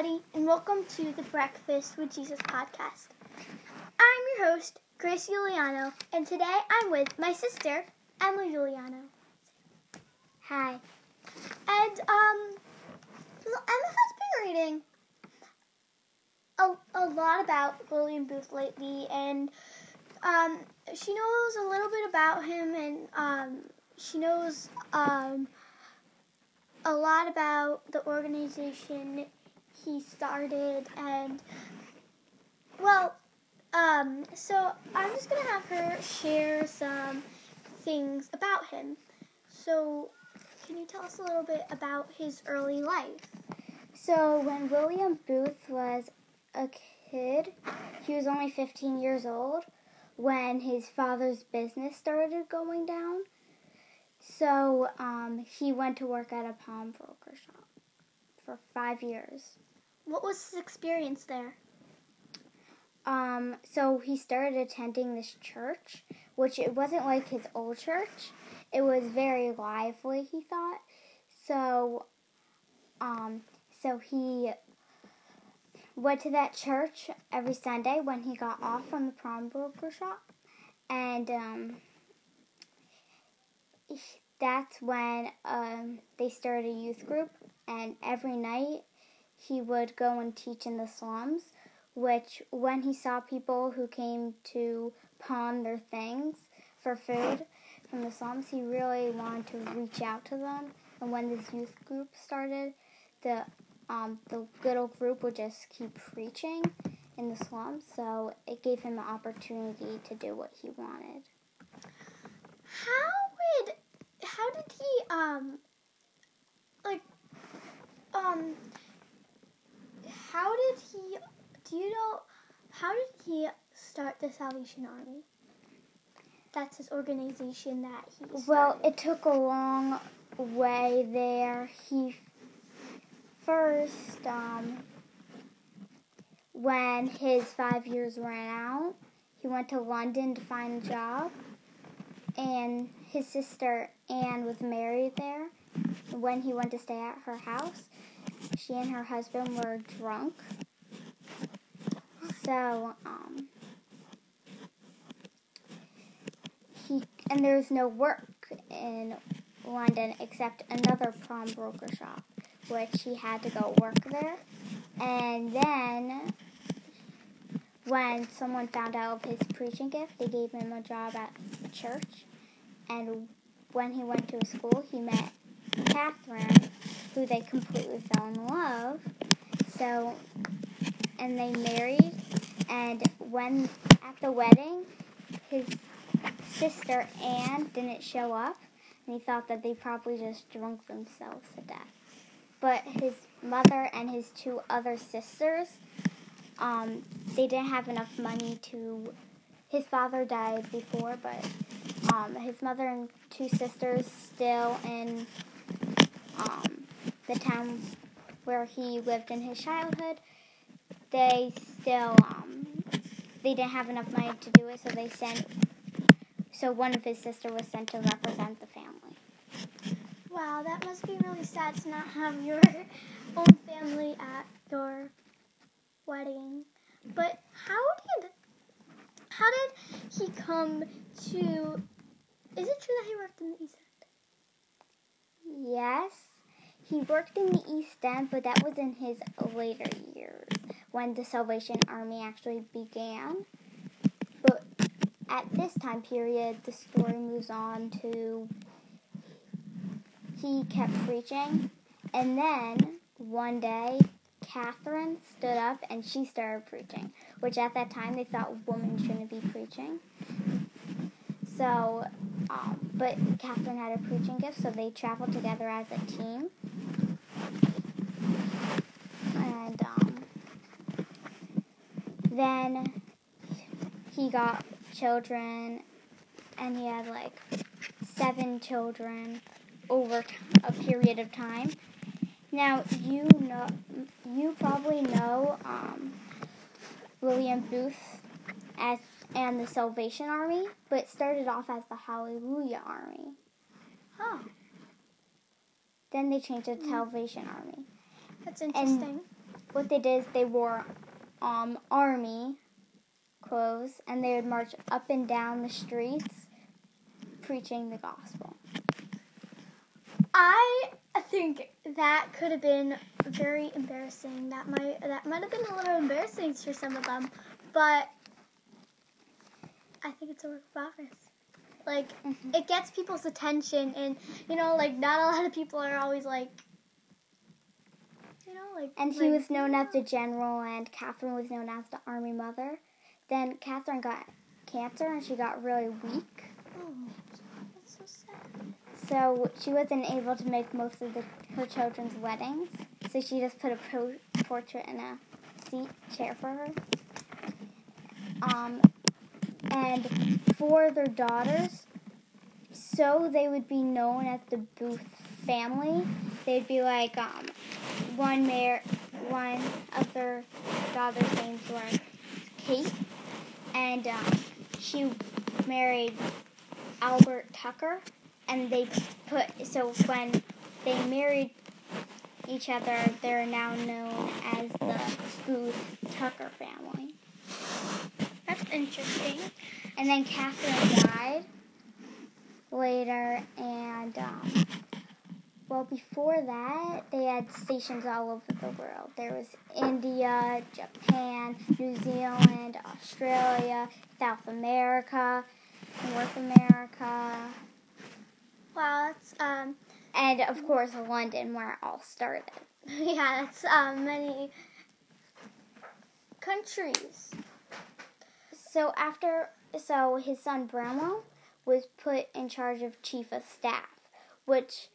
everybody, and welcome to the Breakfast with Jesus podcast. I'm your host, Grace Giuliano, and today I'm with my sister, Emma Giuliano. Hi. And, um, Emma has been reading a, a lot about William Booth lately, and, um, she knows a little bit about him, and, um, she knows, um, a lot about the organization he started and well um so i'm just gonna have her share some things about him so can you tell us a little bit about his early life So when William Booth was a kid, he was only 15 years old when his father's business started going down. So um, he went to work at a pawnbroker shop for five years. What was his experience there Um, so he started attending this church, which it wasn't like his old church. It was very lively, he thought. So, um, so he went to that church every Sunday when he got off from the pawnbroker shop, and um, that's when um, they started a youth group. And every night he would go and teach in the slums which when he saw people who came to pawn their things for food from the slums, he really wanted to reach out to them. And when this youth group started, the um, the little group would just keep preaching in the slums, so it gave him an opportunity to do what he wanted. how would how did he um like um how did he do you know how did he start the salvation army that's his organization that he Well, it took a long way there. He first, um, when his five years ran out, he went to London to find a job, and his sister Anne was married there. When he went to stay at her house, she and her husband were drunk. So, um, he and there's no work in London except another pawnbroker shop, which he had to go work there. And then, when someone found out of his preaching gift, they gave him a job at church. And when he went to school, he met Catherine, who they completely fell in love. So, and they married. And when at the wedding, his sister Anne didn't show up, and he thought that they probably just drunk themselves to death. But his mother and his two other sisters, um, they didn't have enough money to. His father died before, but um, his mother and two sisters still in um, the town where he lived in his childhood. They still um, they didn't have enough money to do it, so they sent so one of his sister was sent to represent the family. wow that must be really sad to not have your own family at your wedding but how did how did he come to is it true that he worked in the east end Yes, he worked in the East End, but that was in his later years when the Salvation Army actually began. But at this time period, the story moves on to he kept preaching, and then one day, Catherine stood up and she started preaching, which at that time they thought women shouldn't be preaching. So, um, but Catherine had a preaching gift, so they traveled together as a team. And um, then he got children, and he had like seven children over a period of time. Now you know, you probably know um, William Booth as and the Salvation Army, but started off as the Hallelujah Army. oh Then they changed it to Salvation Army. that's interesting what they did is they wore um, army clothes and they would march up and down the streets preaching the gospel. I think that could have been very embarrassing. That might that might have been a little embarrassing for some of them, but I think it's a work of office. Like Mhm. it gets people's attention, and you know, like not a lot of people are always like, you know, like. And he like, was known as the general, and Catherine was known as the army mother. Then Catherine got cancer and she got really weak. Oh, that's so sad. So she wasn't able to make most of the, her children's weddings. So she just put a pro- portrait in a seat chair for her. Um, and for their daughters, so they would be known as the Booth family. They'd be like um, one mayor, one of their daughters' names were Kate, and um, she married Albert Tucker, and they put so when they married each other, they're now known as the Booth Tucker family. Interesting. And then Catherine died later, and um, well, before that, they had stations all over the world. There was India, Japan, New Zealand, Australia, South America, North America, Wow, that's um, and of course London, where it all started. yeah, that's um many countries. So after, so his son Bramwell was put in charge of chief of staff, which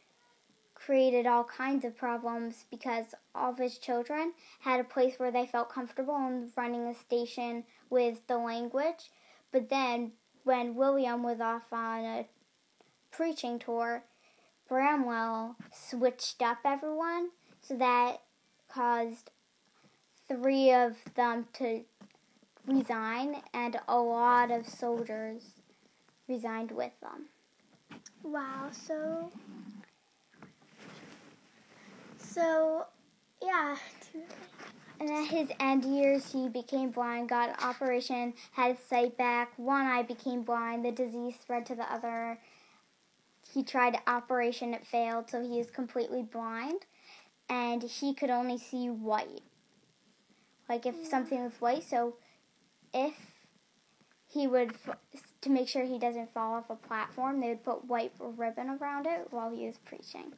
created all kinds of problems because all of his children had a place where they felt comfortable in running a station with the language. But then when William was off on a preaching tour, Bramwell switched up everyone so that caused three of them to resign and a lot of soldiers resigned with them. Wow, so so yeah. And at his end years, he became blind, got an operation, had his sight back, one eye became blind, the disease spread to the other. He tried operation, it failed, so he is completely blind, and he could only see white. Like if something was white, so if he would, to make sure he doesn't fall off a platform, they would put white ribbon around it while he was preaching.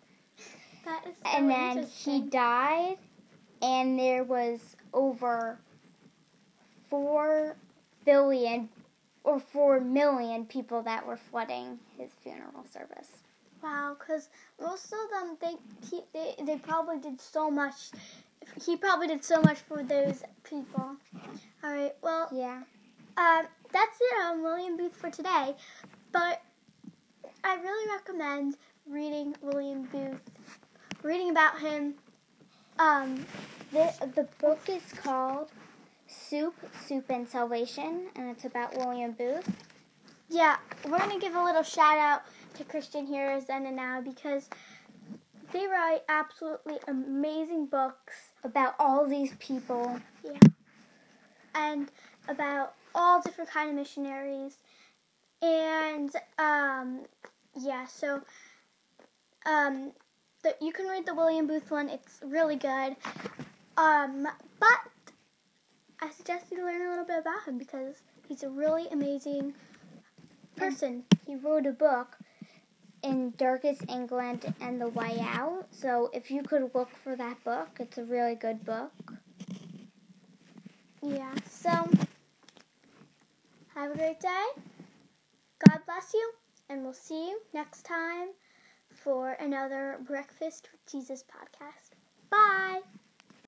That is so and then he died and there was over 4 billion or 4 million people that were flooding his funeral service Wow, because most of them they, they they probably did so much. He probably did so much for those people. All right, well, yeah um, that's it on William Booth for today. But I really recommend reading William Booth, reading about him. Um, the, the book is called soup soup and salvation and it's about william booth yeah, we're gonna give a little shout out to Christian Heroes Then and Now because they write absolutely amazing books. about all these people. And about all different kind of missionaries. And um, yeah so um, the, you can read the william booth one. It's really good. Um, but i suggest you learn a little bit about him because he's a really amazing person. He wrote a book in darkest england and the way out. So if you could look for that book it's a really good book. Yeah so have a great day. God bless you and we'll see you next time for another breakfast with jesus podcast. Bye